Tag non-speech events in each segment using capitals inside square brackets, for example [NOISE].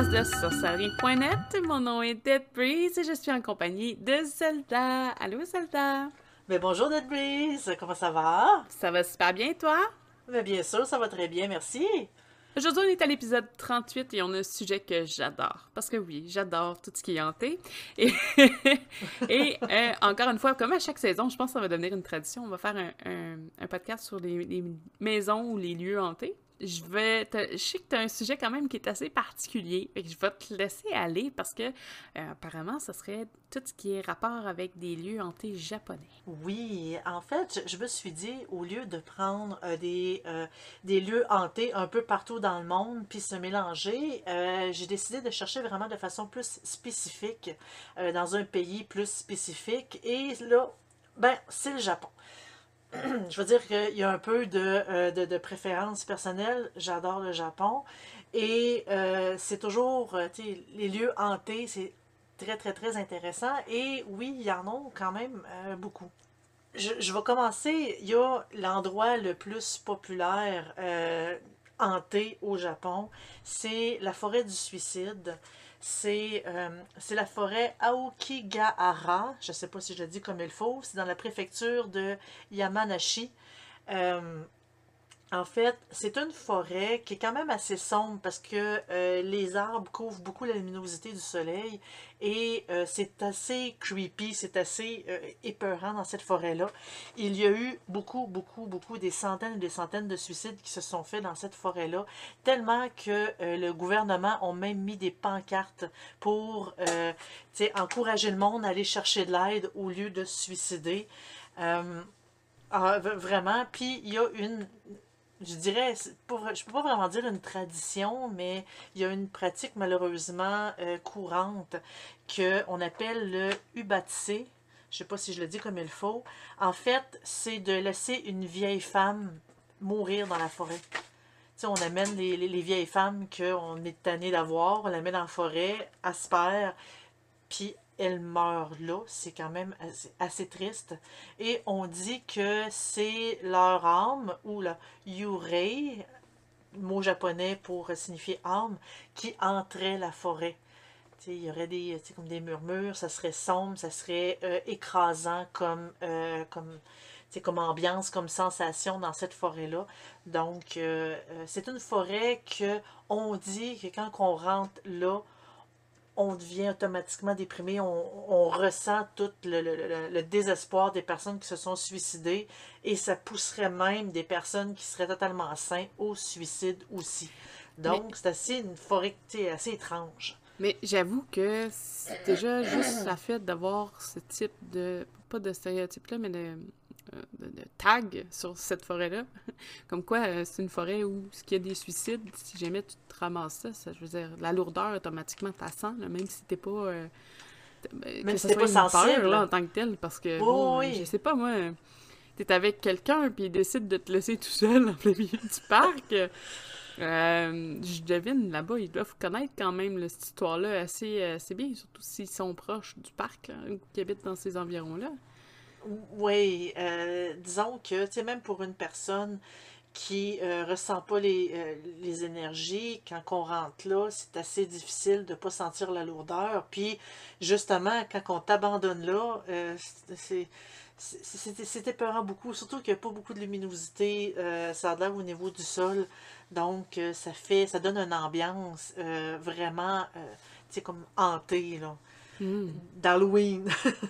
podcast de sorcellerie.net. Mon nom est Dead Breeze et je suis en compagnie de Zelda. Allô Zelda? Mais bonjour Dead Breeze, comment ça va? Ça va super bien toi? Mais bien sûr, ça va très bien, merci. Aujourd'hui, on est à l'épisode 38 et on a un sujet que j'adore. Parce que oui, j'adore tout ce qui est hanté. Et, [LAUGHS] et euh, encore une fois, comme à chaque saison, je pense que ça va devenir une tradition. On va faire un, un, podcast sur les, les, maisons ou les lieux hantés je vais je sais que tu as un sujet quand même qui est assez particulier, et je vais te laisser aller parce que euh, apparemment ce serait tout ce qui est rapport avec des lieux hantés japonais. Oui, en fait, je, me suis dit au lieu de prendre euh, des, euh, des lieux hantés un peu partout dans le monde puis se mélanger, j'ai décidé de chercher vraiment de façon plus spécifique dans un pays plus spécifique et là ben c'est le Japon je veux dire qu'il y a un peu de, euh, de, préférence personnelle. J'adore le Japon. Et euh, c'est toujours, euh, les lieux hantés, c'est très, très, très intéressant. Et oui, il y en a quand même beaucoup. Je, vais commencer. Il y a l'endroit le plus populaire hanté au Japon. C'est la forêt du suicide. Euh, c'est la forêt Aokigahara. Je ne sais pas si je le dis comme il faut. C'est dans la préfecture de Yamanashi. Euh, en fait, c'est une forêt qui est quand même assez sombre parce que euh, les arbres couvrent beaucoup la luminosité du soleil et euh, c'est assez creepy, c'est assez euh, épeurant dans cette forêt-là. Il y a eu beaucoup, beaucoup, beaucoup, des centaines et des centaines de suicides qui se sont faits dans cette forêt-là, tellement que le gouvernement a même mis des pancartes pour encourager le monde à aller chercher de l'aide au lieu de se suicider. Ah, vraiment, puis il y a une je dirais, pour, je peux pas vraiment dire une tradition, mais il y a une pratique malheureusement euh, courante qu'on appelle le ubatse. Je sais pas si je le dis comme il faut. En fait, c'est de laisser une vieille femme mourir dans la forêt. sais, on amène les, les, vieilles femmes qu'on est tanné d'avoir, on la met dans la forêt, aspère, puis elle meurt là. C'est quand même assez, triste. Et on dit que c'est leur âme, ou la yurei, mot japonais pour signifier âme, qui entrait la forêt. il y aurait des, comme des murmures, ça serait sombre, ça serait euh, écrasant comme, euh, comme, ambiance, comme sensation dans cette forêt-là. Donc, euh, c'est une forêt que on dit que quand on rentre là, on devient automatiquement déprimé, on, ressent tout le, désespoir des personnes qui se sont suicidées et ça pousserait même des personnes qui seraient totalement sains au suicide aussi. Donc, c'est assez une forêt assez étrange. Mais j'avoue que c'est déjà juste la fait d'avoir ce type de, pas de stéréotype-là, mais de, euh, de, tag sur cette forêt-là. [LAUGHS] Comme quoi, euh, c'est une forêt où ce qu'il y a des suicides, si jamais tu te ramasses ça, je veux dire, la lourdeur automatiquement t'assent, même si t'es pas. Euh, ben, même si t'es pas sensible. là, en tant que tel, parce que. bon, Je sais pas, moi, t'es avec quelqu'un, puis il décide de te laisser tout seul en plein milieu du parc. [LAUGHS] je devine, là-bas, ils doivent connaître quand même cette histoire-là assez, assez bien, surtout s'ils sont proches du parc, ou qui habitent dans ces environs-là. Oui, euh, disons que, tu sais, même pour une personne qui euh, ressent pas les, euh, les énergies, quand on rentre là, c'est assez difficile de pas sentir la lourdeur. Puis, justement, quand on t'abandonne là, c'est c'est épeurant beaucoup, surtout qu'il n'y a pas beaucoup de luminosité, ça a au niveau du sol, donc ça fait, ça donne une ambiance vraiment, tu sais, comme hantée, là. Hmm. d'Halloween.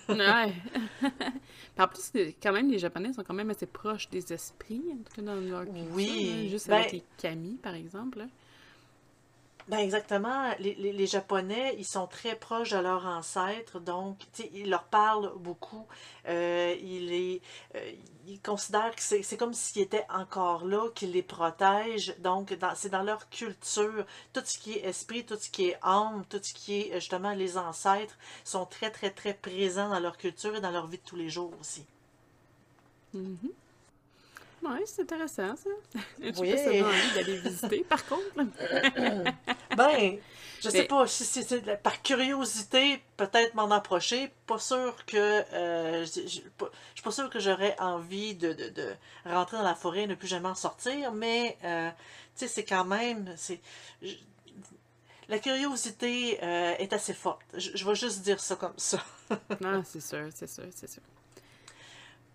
ouais. [LAUGHS] en plus, quand même, les Japonais sont quand même assez proches des esprits, en tout cas dans leur culture. Oui. juste avec ben les kami, par exemple. Ben exactement. Les, les, Japonais, ils sont très proches de leurs ancêtres, donc ils leur parlent beaucoup. Euh, ils, euh, ils considèrent que c'est comme s'ils étaient encore là, qu'ils les protègent. Donc, c'est dans leur culture. Tout ce qui est esprit, tout ce qui est âme, tout ce qui est justement les ancêtres sont très, très, très présents dans leur culture et dans leur vie de tous les jours aussi. Mm-hmm. Oui, c'est intéressant, ça. [LAUGHS] Je oui. pas envie d'aller visiter, par contre. [LAUGHS] ben, je sais pas, si c'est par curiosité, peut-être m'en approcher. Pas sûr que. Euh, je suis pas sûr que j'aurais envie de, de, de, rentrer dans la forêt et ne plus jamais en sortir, mais, euh, tu sais, c'est quand même. c'est la curiosité euh, est assez forte. Je, je vais juste dire ça comme ça. non, c'est sûr, c'est sûr, c'est sûr.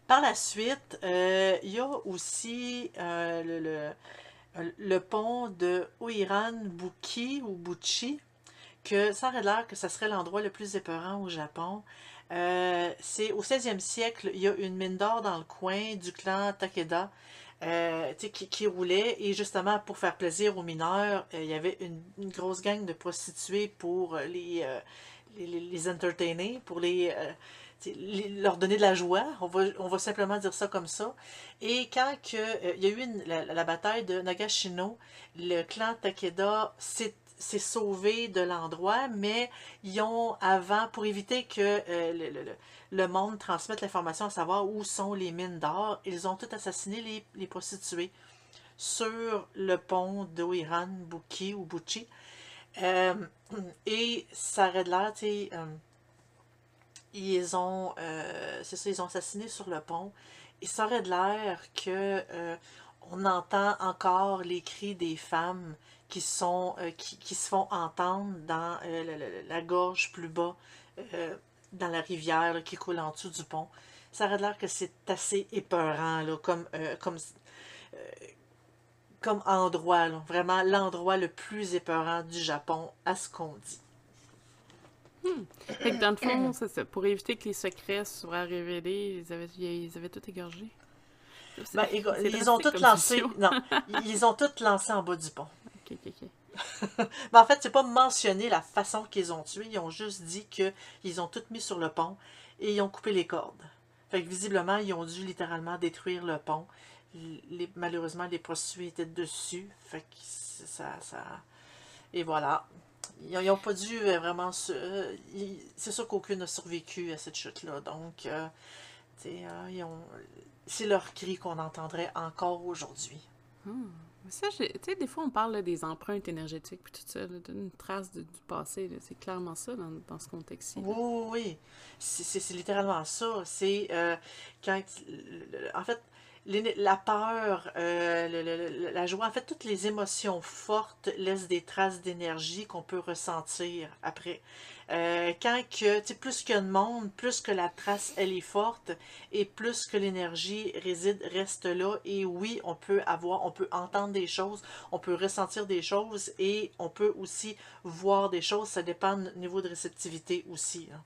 Par la suite, euh, il y a aussi euh, le, pont de Oiran Buki ou Buchi, que ça aurait l'air que ça serait l'endroit le plus épeurant au Japon. Euh, c'est au 16e siècle, il y a une mine d'or dans le coin du clan Takeda qui, qui, roulait. Et justement, pour faire plaisir aux mineurs, il y avait une, grosse gang de prostituées pour les, les, les, entertainer, pour les, leur donner de la joie. On va, simplement dire ça comme ça. Et quand que, il y a eu la, bataille de Nagashino, le clan Takeda s'est sauvé de l'endroit, mais ils ont avant, pour éviter que euh, le, monde transmette l'information à savoir où sont les mines d'or, ils ont tout assassiné les, les prostituées sur le pont d'Oiran, Buki ou Buchi. Euh, et ça aurait de l'air, tu euh, ils ont, euh, c'est ça, ils ont assassiné sur le pont. Et ça aurait de l'air que on entend encore les cris des femmes qui, sont, euh, qui, qui, se font entendre dans euh, la, gorge plus bas, euh, dans la rivière qui coule en dessous du pont. Ça aurait l'air que c'est assez épeurant comme, comme, comme endroit, vraiment l'endroit le plus épeurant du Japon, à ce qu'on dit. Hmm. Fait que dans le fond, c'est ça. Pour éviter que les secrets soient révélés, ils avaient, ils avaient tout égorgé. Ben, [LAUGHS] ils ont tout lancé. Non, ils ont lancé en bas du pont. Mais [LAUGHS] en fait, c'est pas mentionné la façon qu'ils ont tué. Ils ont juste dit qu'ils ont tout mis sur le pont et ils ont coupé les cordes. Fait que visiblement, ils ont dû littéralement détruire le pont. Les, malheureusement, les prostituées étaient dessus. Fait que ça, ça... Et voilà. Ils n'ont pas dû euh, vraiment... Euh, c'est sûr qu'aucune n'a survécu à cette chute-là. Donc, euh, euh, c'est leur cri qu'on entendrait encore aujourd'hui. Hmm. Ça, tu sais, des fois, on parle là, des empreintes énergétiques puis tout ça, d'une trace de, du passé. C'est clairement ça dans, dans ce contexte-ci. Oui, oui, oui. C'est littéralement ça. C'est quand. En fait, la peur, euh, la joie, en fait, toutes les émotions fortes laissent des traces d'énergie qu'on peut ressentir après. Euh, quand que, tu sais, plus qu'il y a de monde, plus que la trace, elle est forte, et plus que l'énergie réside, reste là, et oui, on peut avoir, on peut entendre des choses, on peut ressentir des choses, et on peut aussi voir des choses, ça dépend du niveau de réceptivité aussi. Hein.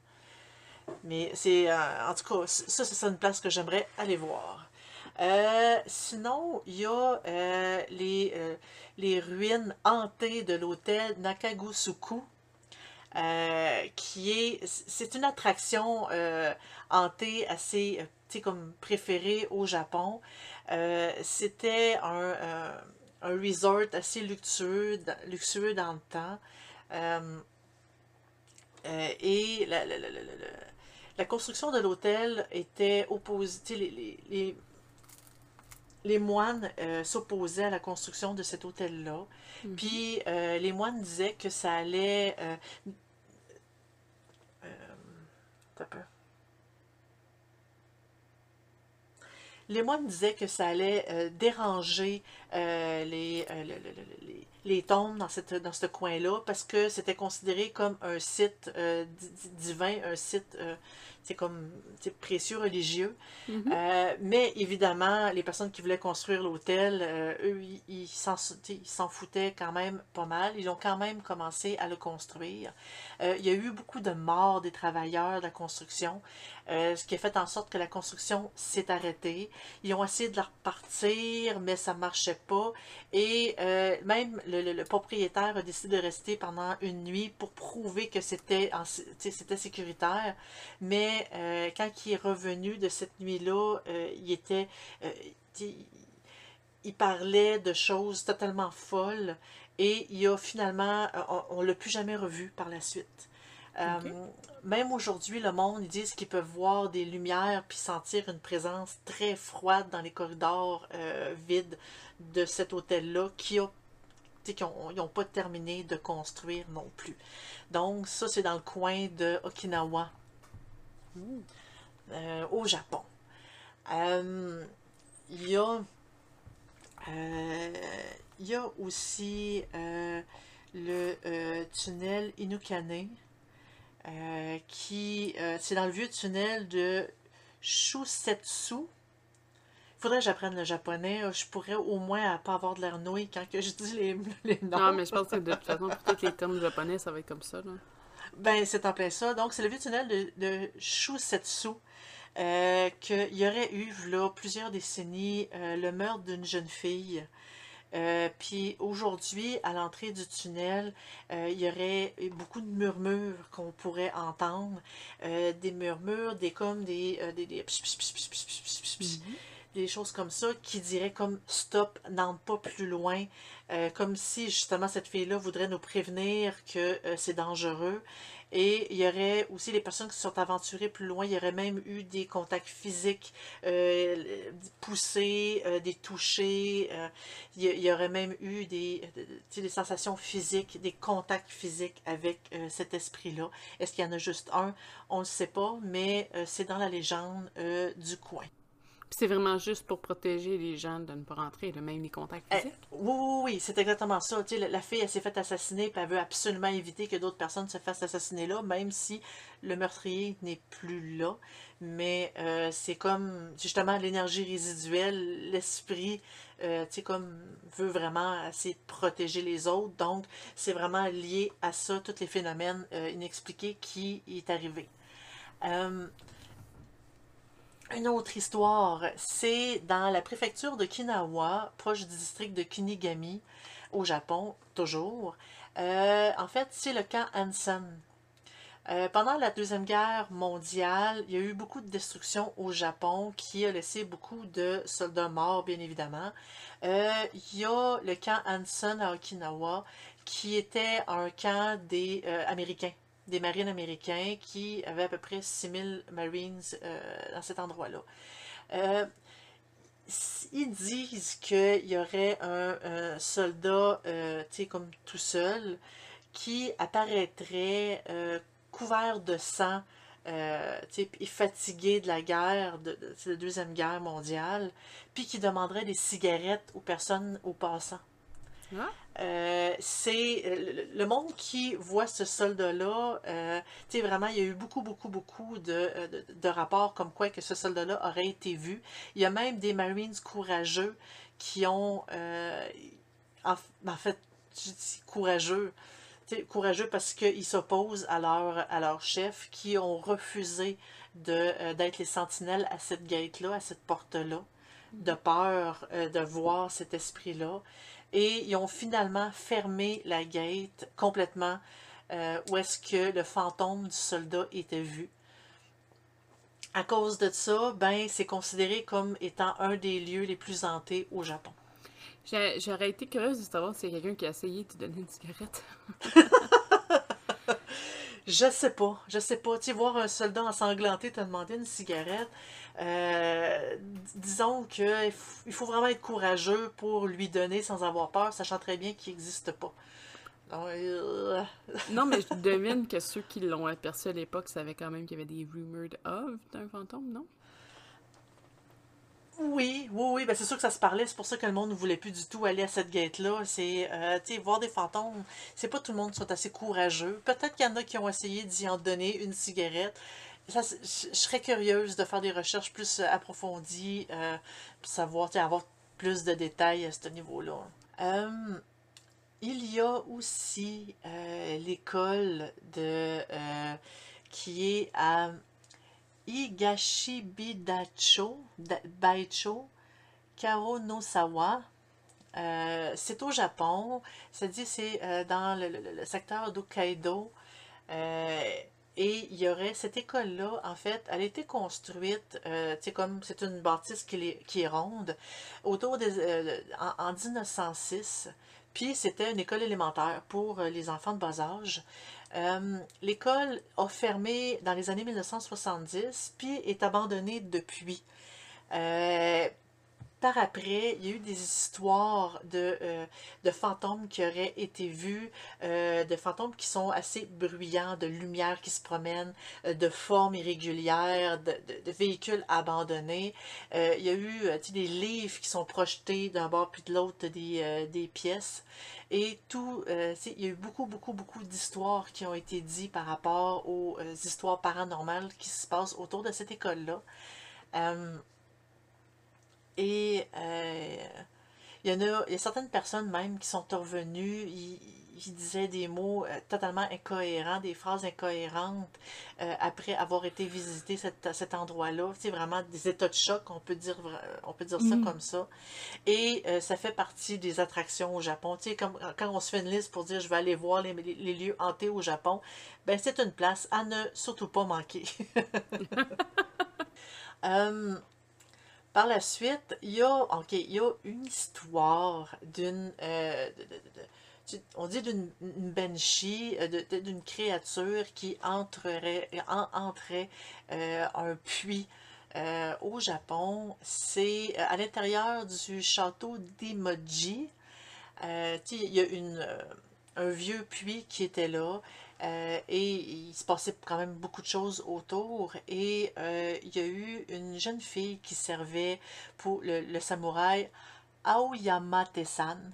Mais c'est, euh, en tout cas, ça, c'est une place que j'aimerais aller voir. Euh, sinon, il y a euh, les, euh, les ruines hantées de l'hôtel Nakagusuku, qui est, c'est une attraction hantée assez, comme préférée au Japon. C'était un, un resort assez luxueux, luxueux dans le temps. et la, la, la, la, construction de l'hôtel était opposée, les les moines euh, s'opposaient à la construction de cet hôtel-là. Mm -hmm. Puis euh, les moines disaient que ça allait... Euh, les moines disaient que ça allait déranger les, les, les, tombes dans, cette, dans ce coin-là parce que c'était considéré comme un site divin, un site c'est comme précieux religieux. Mm -hmm. euh, mais évidemment, les personnes qui voulaient construire l'hôtel, euh, eux, ils s'en foutaient quand même pas mal. Ils ont quand même commencé à le construire. Euh, il y a eu beaucoup de morts des travailleurs de la construction, euh, ce qui a fait en sorte que la construction s'est arrêtée. Ils ont essayé de la repartir, mais ça marchait pas. Et euh, même le, le, le, propriétaire a décidé de rester pendant une nuit pour prouver que c'était c'était sécuritaire. Mais euh, quand il est revenu de cette nuit-là, euh, il était... Il, il parlait de choses totalement folles et il a finalement, on ne l'a plus jamais revu par la suite. Okay. Euh, même aujourd'hui, le monde, ils disent qu'ils peuvent voir des lumières puis sentir une présence très froide dans les corridors euh, vides de cet hôtel-là qui a n'ont pas terminé de construire non plus. Donc, ça, c'est dans le coin de Okinawa, euh, au Japon. Euh, il y a il y a aussi le euh, tunnel Inukane, euh, qui euh, c'est dans le vieux tunnel de Shusetsu. Faudrait que j'apprenne le japonais. Je pourrais au moins pas avoir de l'air noué quand que je dis les, [LAUGHS] les noms. Non, mais je pense que de toute façon, pour tous les termes japonais, ça va être comme ça. Là. Ben, c'est en plein ça. Donc, c'est le vieux tunnel de, de Shusetsu. Euh, qu'il y aurait eu, là, plusieurs décennies, euh, le meurtre d'une jeune fille. Euh, puis aujourd'hui, à l'entrée du tunnel, euh, il y aurait beaucoup de murmures qu'on pourrait entendre. Euh, des murmures, des comme des, euh, des, des, pss, des choses comme ça qui diraient comme stop, n'entre pas plus loin. Euh, comme si justement cette fille-là voudrait nous prévenir que euh, c'est dangereux. Et il y aurait aussi les personnes qui se sont aventurées plus loin. Il y aurait même eu des contacts physiques euh, poussés, des touchés. il, y, aurait même eu des, des sensations physiques, des contacts physiques avec cet esprit-là. Est-ce qu'il y en a juste un? On ne sait pas, mais c'est dans la légende du coin. C'est vraiment juste pour protéger les gens de ne pas rentrer, là, même les contacts Eh, physiques. oui, oui, oui, c'est exactement ça. Tu sais, la, la fille, elle s'est faite assassiner, puis elle veut absolument éviter que d'autres personnes se fassent assassiner là, même si le meurtrier n'est plus là. Mais euh, c'est comme, justement, l'énergie résiduelle, l'esprit, euh, tu sais, comme, veut vraiment essayer de protéger les autres. Donc, c'est vraiment lié à ça, tous les phénomènes euh, inexpliqués qui est arrivé. Une autre histoire, c'est dans la préfecture de Kinawa, proche du district de Kunigami, au Japon, toujours. Euh, en fait, c'est le camp Hansen. Euh, pendant la Deuxième Guerre mondiale, il y a eu beaucoup de destruction au Japon qui a laissé beaucoup de soldats morts, bien évidemment. Euh, il y a le camp Hansen à Okinawa qui était un camp des Américains, des marines américains qui avaient à peu près 6000 Marines euh, dans cet endroit-là. Euh, ils disent qu'il y aurait un, soldat, euh, tu sais, comme tout seul, qui apparaîtrait couvert de sang, et fatigué de la guerre, de, de la Deuxième Guerre mondiale, puis qui demanderait des cigarettes aux personnes, aux passants. Ah. Euh, c'est euh, le, monde qui voit ce soldat-là, euh, tu sais, vraiment, il y a eu beaucoup, beaucoup, beaucoup de, rapports comme quoi que ce soldat-là aurait été vu. Il y a même des Marines courageux qui ont, en, fait, courageux, courageux parce qu'ils s'opposent à leur, à leur chef, qui ont refusé d'être les sentinelles à cette gate-là, à cette porte-là, de peur de voir cet esprit-là. Et ils ont finalement fermé la gate complètement euh, où est-ce que le fantôme du soldat était vu. À cause de ça, ben, c'est considéré comme étant un des lieux les plus hantés au Japon. J'aurais été curieuse de savoir y a quelqu'un qui a essayé de te donner une cigarette. [LAUGHS] Je sais pas, je sais pas. Tu sais, voir un soldat ensanglanté te demander une cigarette, euh, disons que il faut vraiment être courageux pour lui donner sans avoir peur, sachant très bien qu'il n'existe pas. Donc, euh, [LAUGHS] Non, mais je devine que ceux qui l'ont aperçu à l'époque savaient quand même qu'il y avait des rumored of d'un fantôme, non? Oui, oui, oui, ben c'est sûr que ça se parlait, c'est pour ça que le monde ne voulait plus du tout aller à cette gate-là. C'est, euh, tu sais, voir des fantômes, c'est pas tout le monde qui sont assez courageux. Peut-être qu'il y en a qui ont essayé d'y en donner une cigarette. Je serais curieuse de faire des recherches plus euh, approfondies, euh, pour savoir, avoir plus de détails à ce niveau-là. Euh, il y a aussi l'école de qui est à Higashibidacho, Da- Baicho, Karonosawa. Euh, c'est au Japon. Dit c'est dans le, le- le secteur d'Hokkaido. Et il y aurait cette école-là, en fait, elle a été construite, euh, tu sais, comme c'est une bâtisse qui est, qui est ronde, autour des, euh, en, en 1906. Puis c'était une école élémentaire pour euh, les enfants de bas âge. L'école a fermé dans les années 1970, puis est abandonnée depuis. Par après, il y a eu des histoires de, euh, fantômes qui auraient été vus, euh, de fantômes qui sont assez bruyants, de lumière qui se promènent, euh, de formes irrégulières, de, véhicules abandonnés. il y a eu des livres qui sont projetés d'un bord puis de l'autre des pièces. Et tout, il y a eu beaucoup, beaucoup, beaucoup d'histoires qui ont été dites par rapport aux histoires paranormales qui se passent autour de cette école-là. Et euh, il, y en a, il y a certaines personnes même qui sont revenues, ils, disaient des mots euh, totalement incohérents, des phrases incohérentes euh, après avoir été visiter cet endroit-là. C'est vraiment des états de choc, on peut dire, on peut dire ça mm. comme ça. Et ça fait partie des attractions au Japon. Tu sais, comme quand on se fait une liste pour dire je vais aller voir les, les lieux hantés au Japon, ben c'est une place à ne surtout pas manquer. [LAUGHS] [LAUGHS] Par la suite, il y a, il y a une histoire d'une, euh, on dit d'une banshee, euh, d'une créature qui entrerait, entrait euh, un puits au Japon. C'est à l'intérieur du château d'Emoji. il y a une, un vieux puits qui était là. Euh, et il se passait quand même beaucoup de choses autour. Et euh, il y a eu une jeune fille qui servait pour le, samouraï Aoyama-san.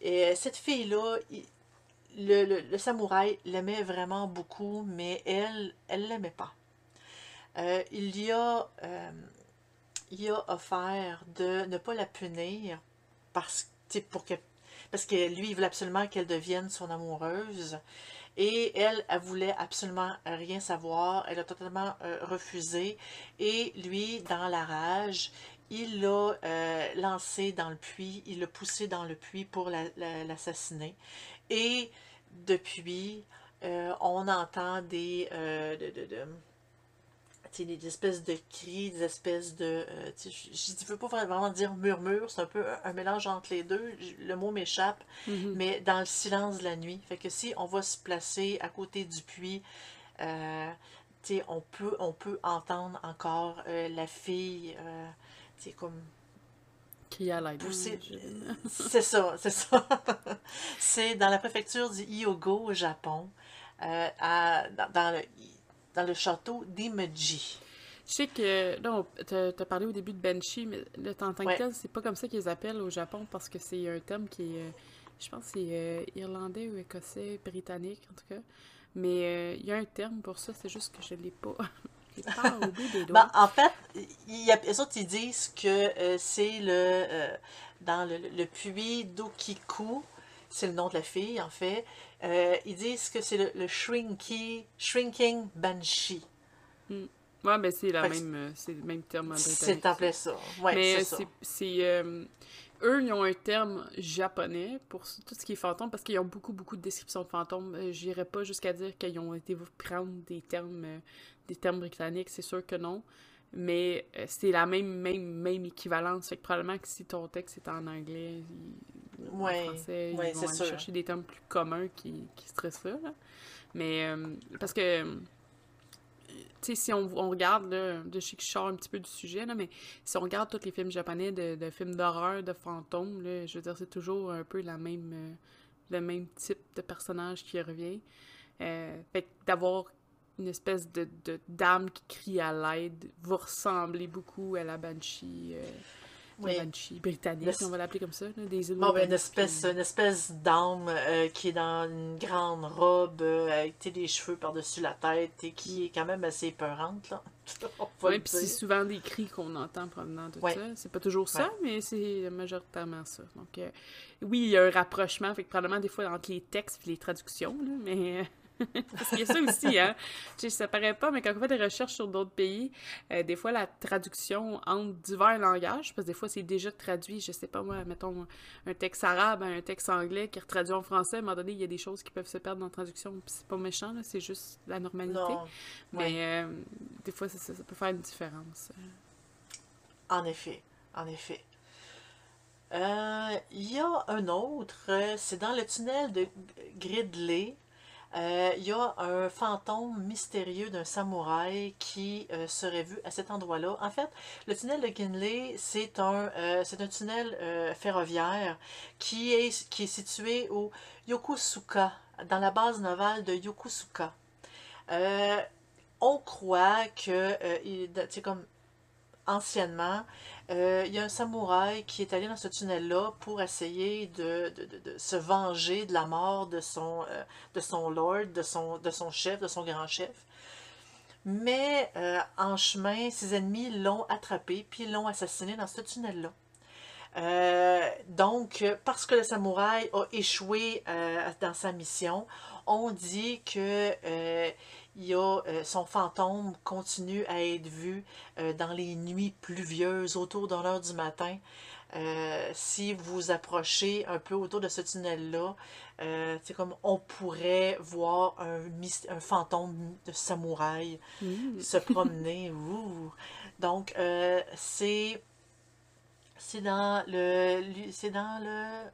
Et cette fille-là, le, le, samouraï l'aimait vraiment beaucoup, mais elle, elle l'aimait pas. Euh, il, y a, il a offert de ne pas la punir parce, pour que, parce que lui, il voulait absolument qu'elle devienne son amoureuse. Et elle, elle voulait absolument rien savoir. Elle a totalement euh, refusé. Et lui, dans la rage, il l'a euh, lancé dans le puits. Il l'a poussé dans le puits pour l'assassiner. Et depuis, euh, on entend des... de, des espèces de cris, des espèces de... Euh, je ne veux pas vraiment dire murmure, c'est un peu un, mélange entre les deux, le mot m'échappe, mm-hmm. mais dans le silence de la nuit. Fait que si on va se placer à côté du puits, euh, on, peut, on peut entendre encore euh, la fille, comme... Qui a l'aide. [LAUGHS] C'est ça, c'est ça. [LAUGHS] c'est dans la préfecture du Hyogo au Japon, à, dans le dans le château d'Imeji. Je sais que, là, tu as parlé au début de Banshee, mais le tant que tel, c'est pas comme ça qu'ils appellent au Japon parce que c'est un terme qui est, euh, je pense, c'est euh, irlandais ou écossais, britannique en tout cas. Mais euh, il y a un terme pour ça, c'est juste que je l'ai pas. [LAUGHS] Je l'ai pas [LAUGHS] au bout des doigts. Ben, en fait, y a, les autres, ils disent que c'est le, dans le, le puits d'Okiku, c'est le nom de la fille en fait, euh, ils disent que c'est le, shrinky, Shrinking Banshee. Hmm. Ouais, ben c'est la même, euh, c'est le même terme en britannique. C'est appelé ça. Ouais, Mais c'est euh, eux, ils ont un terme japonais pour tout ce qui est fantôme parce qu'ils ont beaucoup, beaucoup de descriptions de fantômes. J'irais pas jusqu'à dire qu'ils ont été prendre des termes, des termes britanniques, c'est sûr que non. Mais c'est la même, même, même équivalence. Fait que probablement que si ton texte est en anglais, ouais, français. ils vont aller chercher des termes plus communs qui, qui stressent ça. Mais euh, parce que, tu sais, si on, on regarde, là, je sais que je sors un petit peu du sujet, là, mais si on regarde tous les films japonais de, de films d'horreur, de fantômes, là, je veux dire, c'est toujours un peu la même, euh, le même type de personnage qui revient. Euh, fait d'avoir une espèce de, de dame qui crie à l'aide va ressembler beaucoup à la Banshee. Euh, oui. britannique, on va l'appeler comme ça, des îles bon, ben, une espèce, une espèce d'âme euh, qui est dans une grande robe euh, avec des cheveux par-dessus la tête et qui est quand même assez épeurante. Là. [LAUGHS] oui, puis c'est souvent des cris qu'on entend provenant de ça. C'est pas toujours ça, mais c'est majoritairement ça. Donc, euh, oui, il y a un rapprochement, fait que probablement des fois entre les textes et les traductions, là, mais [LAUGHS] Parce qu'il y a ça aussi, hein. Je sais, ça paraît pas, mais quand on fait des recherches sur d'autres pays, euh, des fois, la traduction entre divers langages, parce que des fois, c'est déjà traduit, je sais pas moi, mettons un texte arabe un texte anglais qui est traduit en français, à un moment donné, il y a des choses qui peuvent se perdre dans la traduction, puis c'est pas méchant, c'est juste la normalité. Mais euh, des fois, ça, ça, peut faire une différence. En effet, en effet. Euh, il y a un autre, c'est dans le tunnel de Gridley. Euh, il y a un fantôme mystérieux d'un samouraï qui euh, serait vu à cet endroit-là. En fait, le tunnel de Ginley, c'est un, c'est un tunnel ferroviaire qui est, qui est situé au Yokosuka, dans la base navale de Yokosuka. on croit que, c'est comme anciennement, euh, il y a un samouraï qui est allé dans ce tunnel-là pour essayer de, se venger de la mort de son, euh, de son lord, de son, de son chef, de son grand chef. Mais euh, en chemin, ses ennemis l'ont attrapé puis l'ont assassiné dans ce tunnel-là. donc, parce que le samouraï a échoué dans sa mission, on dit que il y a, euh, son fantôme continue à être vu euh, dans les nuits pluvieuses autour de l'heure du matin. Euh, si vous approchez un peu autour de ce tunnel-là, c'est comme on pourrait voir un, un fantôme de samouraï mmh. se promener. [LAUGHS] Donc, c'est c'est dans le c'est dans le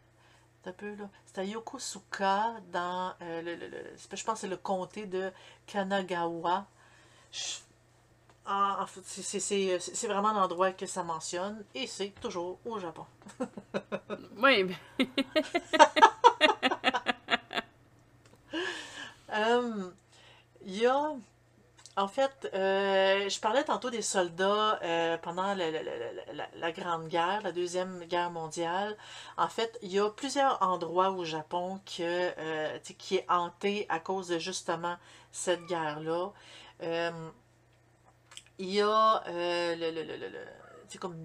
un peu, là. C'est à Yokosuka, dans, euh, le, je pense que c'est le comté de Kanagawa. Ah, c'est vraiment l'endroit que ça mentionne, et c'est toujours au Japon. [LAUGHS] oui, mais... [LAUGHS] Euh, il y a en fait, euh, je parlais tantôt des soldats euh, pendant la, Grande Guerre, la Deuxième Guerre mondiale. En fait, il y a plusieurs endroits au Japon euh, qui est hanté à cause de justement cette guerre-là. il y a le,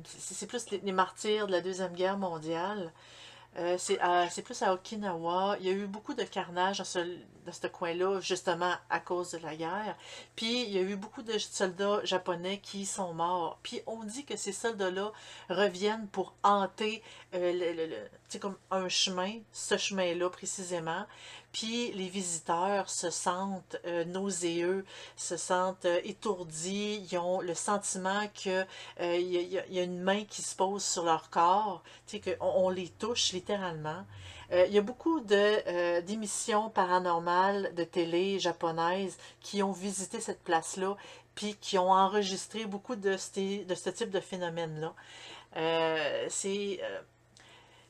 c'est plus les, martyrs de la Deuxième Guerre mondiale. C'est plus à Okinawa. Il y a eu beaucoup de carnage dans ce, dans ce coin-là, justement à cause de la guerre. Puis il y a eu beaucoup de soldats japonais qui sont morts. Puis on dit que ces soldats-là reviennent pour hanter euh, le, le, comme un chemin, ce chemin-là précisément. Puis les visiteurs se sentent euh, nauséeux, se sentent euh, étourdis, ils ont le sentiment qu'il il y, a une main qui se pose sur leur corps, qu'on on les touche littéralement. Euh, il y a beaucoup euh, d'émissions paranormales de télé japonaises qui ont visité cette place-là, puis qui ont enregistré beaucoup de, de ce type de phénomène-là. Euh, c'est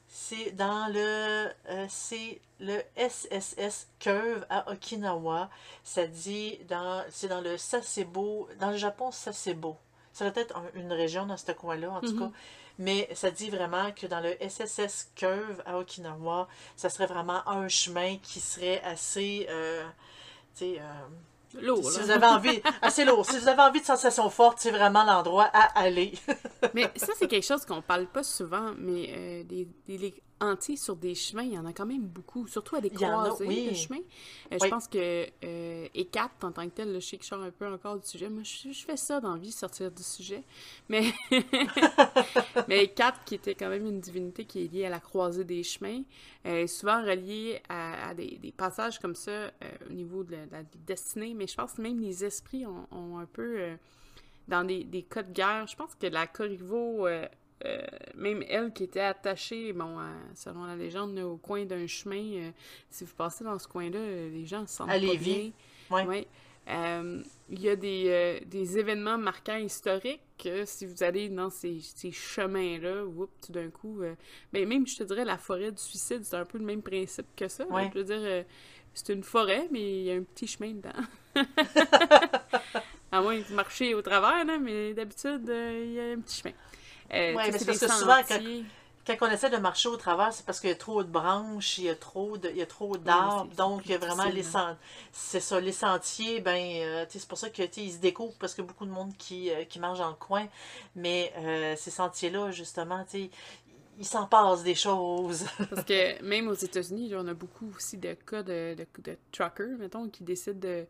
c'est dans le c'est le SSS Curve à Okinawa. Ça dit dans c'est dans le Sasebo, dans le Japon Sasebo. Ça doit être une région dans ce coin-là en tout mm-hmm. cas. Mais ça dit vraiment que dans le SSS Curve à Okinawa, ça serait vraiment un chemin qui serait assez, euh, tu sais, euh, Lourd, si vous avez envie, assez lourd. Si vous avez envie de sensations fortes, c'est vraiment l'endroit à aller. [LAUGHS] mais ça, c'est quelque chose qu'on parle pas souvent, mais euh, des, entiers sur des chemins, il y en a quand même beaucoup, surtout à des croisées de chemins. Euh, je pense que euh, ECAT, en tant que tel, je sais que je sors un peu encore du sujet. Moi, je, fais ça dans vie, sortir du sujet. Mais, [LAUGHS] mais qui était quand même une divinité qui est liée à la croisée des chemins, est souvent reliée à, des, passages comme ça euh, au niveau de la, destinée. Mais je pense que même les esprits ont, un peu... Euh, dans des, des, cas de guerre, je pense que la Corriveau euh, même elle qui était attachée, bon, selon la légende, au coin d'un chemin, euh, si vous passez dans ce coin-là, euh, les gens se sentent pas bien. Ouais. il y a des, des, événements marquants historiques si vous allez dans ces, ces chemins-là, tout d'un coup, ben même je te dirais la forêt du suicide, c'est un peu le même principe que ça. je veux dire, c'est une forêt, mais il y a un petit chemin dedans. [LAUGHS] à moins que vous marchiez au travers, mais d'habitude, il y a un petit chemin. Euh, oui, mais c'est parce que souvent, quand, on essaie de marcher au travers, c'est parce qu'il y a trop de branches, il y a trop de, il y a trop d'arbres, donc il y a vraiment les sentiers. C'est ça, les sentiers, ben, euh, c'est pour ça qu'ils se découvrent, parce qu'il y a beaucoup de monde qui, euh, qui mange dans le coin, mais ces sentiers-là, justement, tu il s'en passe des choses. [LAUGHS] Parce que même aux États-Unis, on a beaucoup aussi de cas de, de, de truckers, mettons, qui décident de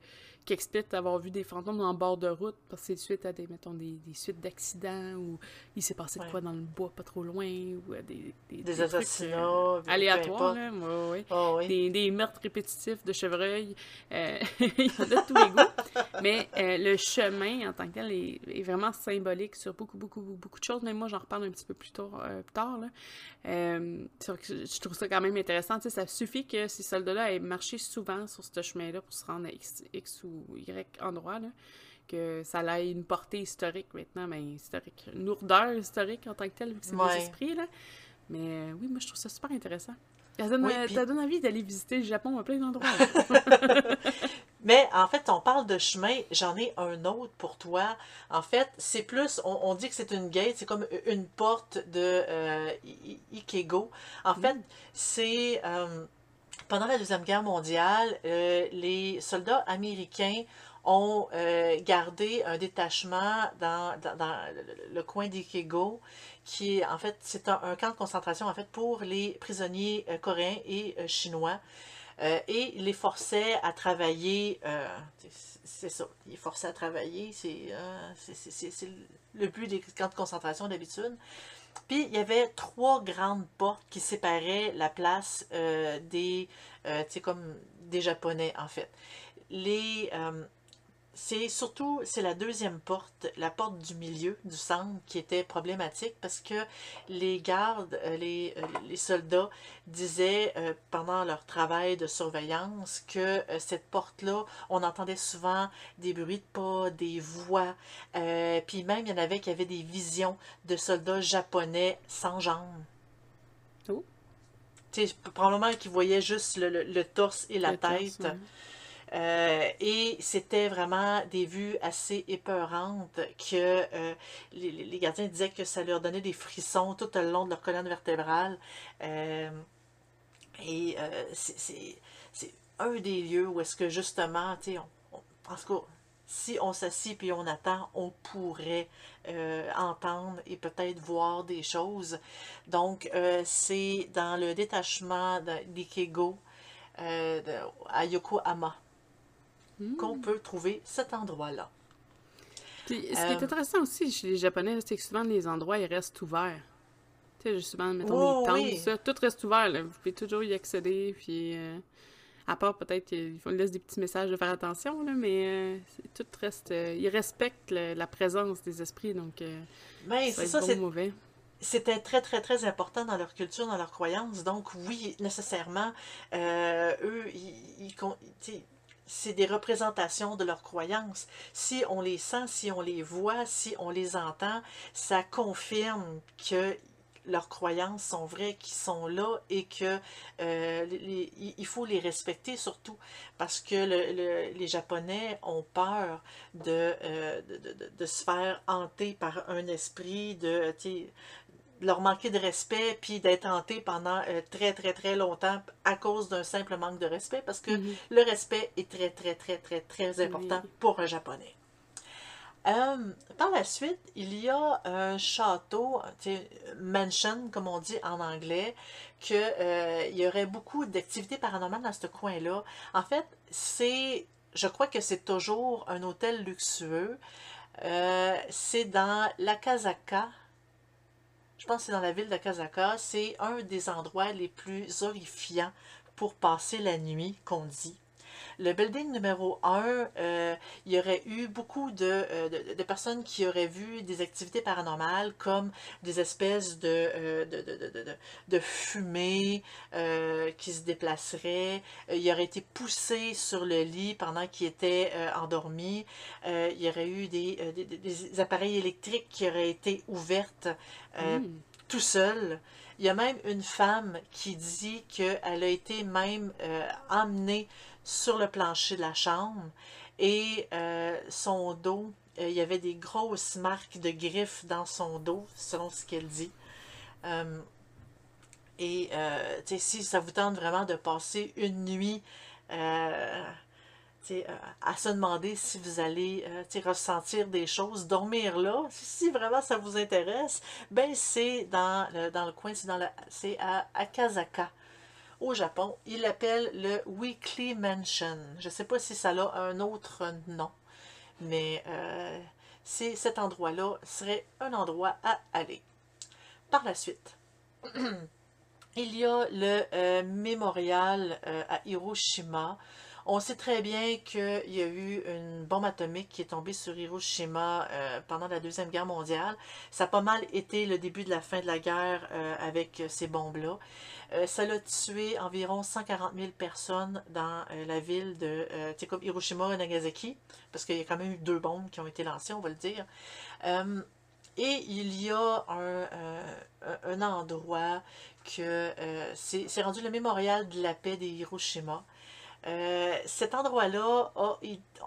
qui expliquent avoir vu des fantômes en bord de route parce que c'est suite à des, mettons, des, des suites d'accidents ou il s'est passé de quoi dans le bois pas trop loin ou à des, des, des, assassinats euh, aléatoires, là, ouais, oh, oui. des, des, meurtres répétitifs de chevreuil. Euh, [LAUGHS] il y en a tous les goûts. Mais euh, le chemin en tant que tel est, est, vraiment symbolique sur beaucoup, beaucoup, beaucoup de choses. Mais moi, j'en reparle un petit peu plus tard. plus tard là. je trouve ça quand même intéressant. Ça suffit que ces soldats-là aient marché souvent sur ce chemin-là pour se rendre à X, X ou Y endroit, là, que ça a une portée historique maintenant, mais historique, une lourdeur historique en tant que telle, vu que c'est ouais. esprits, là. Mais euh, oui, moi, je trouve ça super intéressant. Ça donne, oui, donne envie d'aller visiter le Japon à plein d'endroits. [LAUGHS] [LAUGHS] Mais en fait, on parle de chemin, j'en ai un autre pour toi. En fait, c'est plus, on, on, dit que c'est une gate, c'est comme une porte de euh, Ikego. En mm. fait, c'est euh, pendant la Deuxième Guerre mondiale, euh, les soldats américains ont euh, gardé un détachement dans, dans, le, coin d'Ikego, qui est en fait, c'est un, camp de concentration en fait pour les prisonniers euh, coréens et chinois. Et les forçait à travailler, c'est ça, les forçait à travailler, c'est le but des camps de concentration d'habitude. Puis il y avait trois grandes portes qui séparaient la place euh, des, euh, comme des Japonais en fait. Les, euh, c'est surtout, c'est la deuxième porte, la porte du milieu, du centre, qui était problématique parce que les gardes, euh, les, euh, les soldats disaient euh, pendant leur travail de surveillance que cette porte-là, on entendait souvent des bruits de pas, des voix, puis même il y en avait qui avaient des visions de soldats japonais sans jambes. Oh. probablement qu'ils voyaient juste le, le, torse et la le tête. Torse. Euh, et c'était vraiment des vues assez épeurantes que euh, les, gardiens disaient que ça leur donnait des frissons tout le long de leur colonne vertébrale. Euh, et c'est un des lieux où est-ce que justement, tu en tout cas, si on s'assit puis on attend, on pourrait entendre et peut-être voir des choses. Donc, c'est dans le détachement d'Ikego à Yokohama mmh. qu'on peut trouver cet endroit-là. Puis, ce qui est intéressant aussi chez les Japonais, c'est que souvent les endroits ils restent ouverts. Tu sais, souvent, mettons, oh, les tentes, oui. ça, tout reste ouvert. Là. Vous pouvez toujours y accéder, puis... Euh, à part peut-être qu'ils laissent des petits messages de faire attention, là, mais euh, tout reste. Euh, ils respectent le, la présence des esprits, donc. Euh, ben, c'est ça, c'est mauvais. C'était très, très, très important dans leur culture, dans leur croyance. Donc, oui, nécessairement, eux, ils, ils c'est des représentations de leurs croyances. Si on les sent, si on les voit, si on les entend, ça confirme que leurs croyances sont vraies, qui sont là et que euh, il faut les respecter surtout parce que le, le, les Japonais ont peur de, euh, de, de, de, se faire hanter par un esprit, de, leur manquer de respect puis d'être hanté pendant euh, très très très longtemps à cause d'un simple manque de respect parce que -hmm. le respect est très très très très très important oui. pour un japonais. Euh, par la suite, il y a un château, mansion, comme on dit en anglais, qu'il euh, y aurait beaucoup d'activités paranormales dans ce coin-là. En fait, c'est, je crois que c'est toujours un hôtel luxueux. Euh, c'est dans l'Akazaka. Je pense que c'est dans la ville d'Akazaka. C'est un des endroits les plus horrifiants pour passer la nuit, qu'on dit. Le building numéro 1, euh, il y aurait eu beaucoup de, euh, de, de, personnes qui auraient vu des activités paranormales comme des espèces de, euh, de, de, de, fumée euh, qui se déplaceraient. Euh, il aurait été poussé sur le lit pendant qu'il était euh, endormi. il y aurait eu des, des, des, appareils électriques qui auraient été ouvertes mm. tout seul. Il y a même une femme qui dit qu'elle a été même emmenée sur le plancher de la chambre et euh, son dos, euh, il y avait des grosses marques de griffes dans son dos, selon ce qu'elle dit. Euh, et si ça vous tente vraiment de passer une nuit à se demander si vous allez ressentir des choses, dormir là, si vraiment ça vous intéresse, ben c'est dans le, dans le coin, c'est à Akazaka au Japon. Il l'appelle le Weekly Mansion. Je ne sais pas si ça a un autre nom, mais euh, cet endroit-là serait un endroit à aller. Par la suite, [CLEARS THROAT] il y a le euh, mémorial euh, à Hiroshima. On sait très bien qu'il y a eu une bombe atomique qui est tombée sur Hiroshima euh, pendant la Deuxième Guerre mondiale. Ça a pas mal été le début de la fin de la guerre avec ces bombes-là. ça a tué environ 140 000 personnes dans la ville de Hiroshima et Nagasaki, parce qu'il y a quand même eu deux bombes qui ont été lancées, on va le dire. Et il y a un, endroit que euh, c'est rendu le mémorial de la paix des Hiroshima. Euh, cet endroit-là,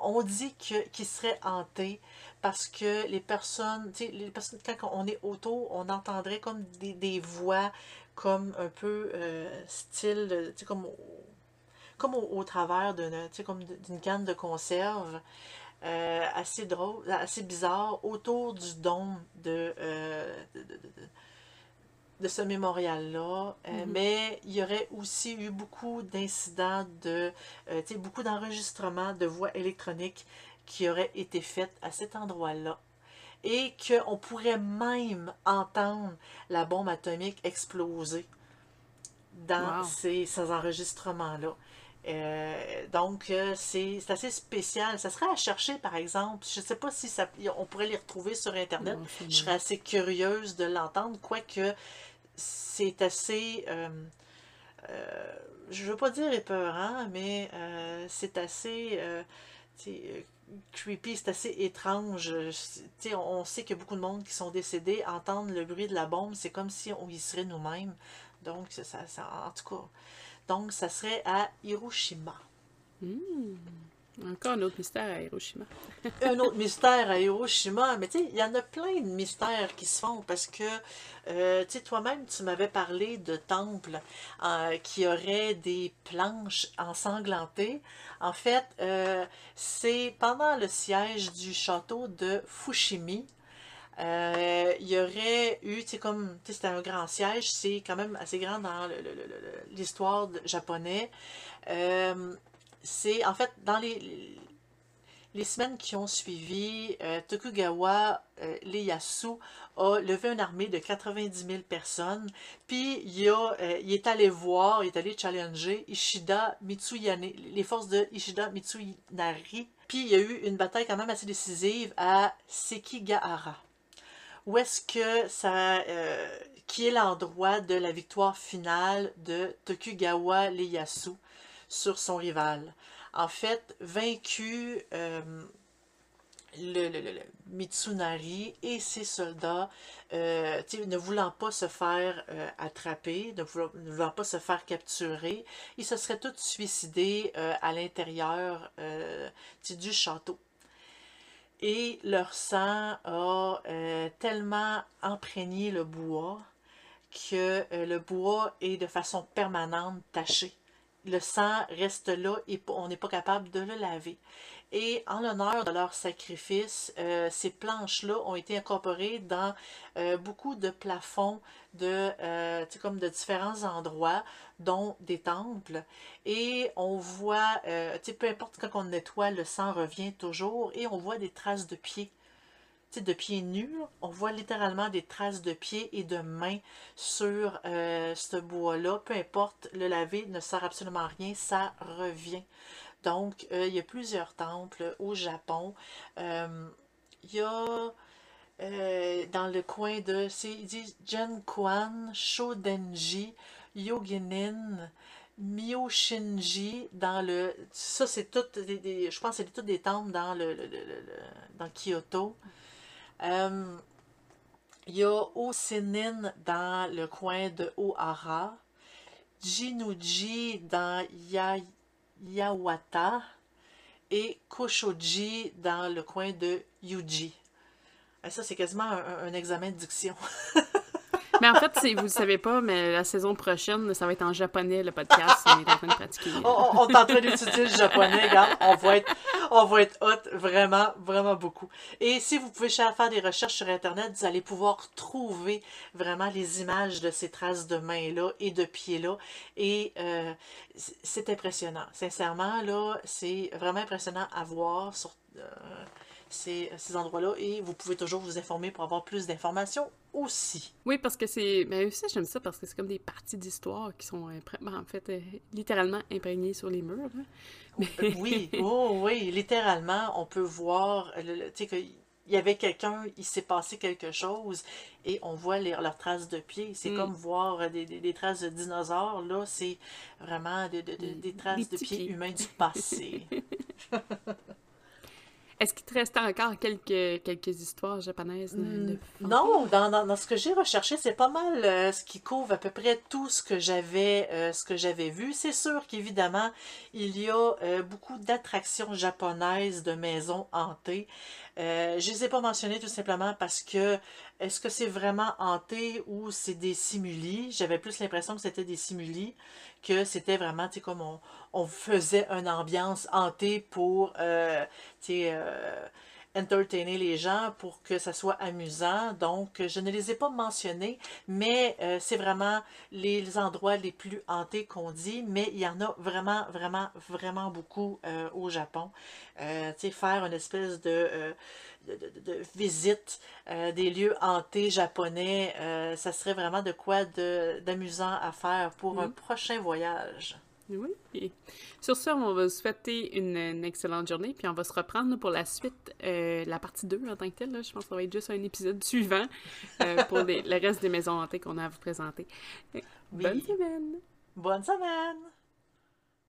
on dit qu'il serait hanté parce que les personnes, les personnes, quand on est autour, on entendrait comme des, voix comme un peu euh, style, comme, comme au, travers d'une canne de conserve. assez drôle, assez bizarre, autour du dôme de ce mémorial-là, euh, mhm. mais il y aurait aussi eu beaucoup d'incidents, de, euh, beaucoup d'enregistrements de voix électroniques qui auraient été faites à cet endroit-là. Et qu'on pourrait même entendre la bombe atomique exploser dans ces, enregistrements-là. Euh, donc, c'est assez spécial. Ça serait à chercher, par exemple. Je ne sais pas si ça, on pourrait les retrouver sur Internet. Je serais assez curieuse de l'entendre, quoique c'est assez, euh, euh, je veux pas dire épeurant, mais euh, c'est assez creepy, c'est assez étrange. On, sait a beaucoup de monde qui sont décédés. Entendre le bruit de la bombe, c'est comme si on y serait nous-mêmes. Donc, ça, en tout cas, donc ça serait à Hiroshima. Hmm. Encore un autre mystère à Hiroshima. [LAUGHS] un autre mystère à Hiroshima. Mais tu sais, il y en a plein de mystères qui se font parce que, euh, tu sais, toi-même, tu m'avais parlé de temples euh, qui auraient des planches ensanglantées. En fait, euh, c'est pendant le siège du château de Fushimi. il y aurait eu, tu sais, comme, tu sais, c'était un grand siège, c'est quand même assez grand dans l'histoire japonais c'est en fait dans les, semaines qui ont suivi, euh, Tokugawa euh, Ieyasu a levé une armée de 90 000 personnes. Puis il, a, euh, est allé voir, il est allé challenger Ishida Mitsuyane, les forces de Ishida Mitsunari. Puis il y a eu une bataille quand même assez décisive à Sekigahara. Où est-ce que ça. Qui est l'endroit de la victoire finale de Tokugawa Ieyasu? Sur son rival. En fait, vaincu euh, le, Mitsunari et ses soldats, euh, ne voulant pas se faire euh, attraper, ne voulant, pas se faire capturer, ils se seraient tous suicidés à l'intérieur du château. Et leur sang a tellement imprégné le bois que le bois est de façon permanente taché le sang reste là et on n'est pas capable de le laver. Et en l'honneur de leur sacrifice, euh, ces planches-là ont été incorporées dans euh, beaucoup de plafonds de, euh, comme de différents endroits, dont des temples. Et on voit, peu importe quand on nettoie, le sang revient toujours et on voit des traces de pieds de pieds nus. On voit littéralement des traces de pieds et de mains sur euh, ce bois-là. Peu importe, le laver ne sert absolument à rien, ça revient. Donc, euh, il y a plusieurs temples au Japon. Euh, il y a dans le coin de, il dit Jenkwan, Shodenji, Yoginin, Myoshinji dans le ça c'est tout je pense que c'est toutes des temples dans le, dans Kyoto euh, il y a Osinin dans le coin de Ohara, Jinuji dans Yawata et Koshoji dans le coin de Yuji. Et ça, c'est quasiment un, examen de diction. [LAUGHS] [LAUGHS] Mais en fait, si vous ne savez pas, mais la saison prochaine, ça va être en japonais, le podcast. On est en train de d'étudier le japonais, regarde. On va être, on va être hot, vraiment, vraiment beaucoup. Et si vous pouvez faire des recherches sur Internet, vous allez pouvoir trouver vraiment les images de ces traces de mains-là et de pieds-là. Et euh, c'est- c'est impressionnant. Sincèrement, là, c'est vraiment impressionnant à voir sur euh, ces, ces endroits-là. Et vous pouvez toujours vous informer pour avoir plus d'informations aussi. Oui, parce que c'est. Mais aussi, j'aime ça parce que c'est comme des parties d'histoire qui sont, impré- ben, en fait, euh, littéralement imprégnées sur les murs. Euh, Oui, [LAUGHS] oh, oui, littéralement, on peut voir, tu sais, qu'il y avait quelqu'un, il s'est passé quelque chose et on voit les- leurs traces de pieds. C'est Mm. comme voir euh, des, des- des traces de dinosaures. Là, c'est vraiment de- de- de- des traces des de pieds. humains du passé. [LAUGHS] [LAUGHS] Est-ce qu'il te restait encore quelques, quelques histoires japonaises de, de Mm, Non, dans, dans, dans ce que j'ai recherché, c'est pas mal euh, ce qui couvre à peu près tout ce que j'avais euh, ce que j'avais vu. C'est sûr qu'évidemment, il y a euh, beaucoup d'attractions japonaises de maisons hantées. Euh, je les ai pas mentionnées tout simplement parce que est-ce que c'est vraiment hanté ou c'est des simulis? J'avais plus l'impression que c'était des simulis, que c'était vraiment, comme on, on faisait une ambiance hantée pour, euh, euh, entertainer les gens pour que ça soit amusant. Donc, je ne les ai pas mentionnés, mais euh, c'est vraiment les endroits les plus hantés qu'on dit, mais il y en a vraiment, vraiment, vraiment beaucoup euh, au Japon. Euh, tu sais, faire une espèce de, de, de- de visite des lieux hantés japonais, ça serait vraiment de quoi de- d'amusant à faire pour un Mhm. prochain voyage. Oui. Et sur ce, on va vous souhaiter une, une excellente journée, puis on va se reprendre pour la suite, euh, la partie 2 en tant que telle. là. Je pense que ça va être juste un épisode suivant euh, pour les- le reste des maisons hantées qu'on a à vous présenter. Oui. Bonne semaine! Bonne semaine!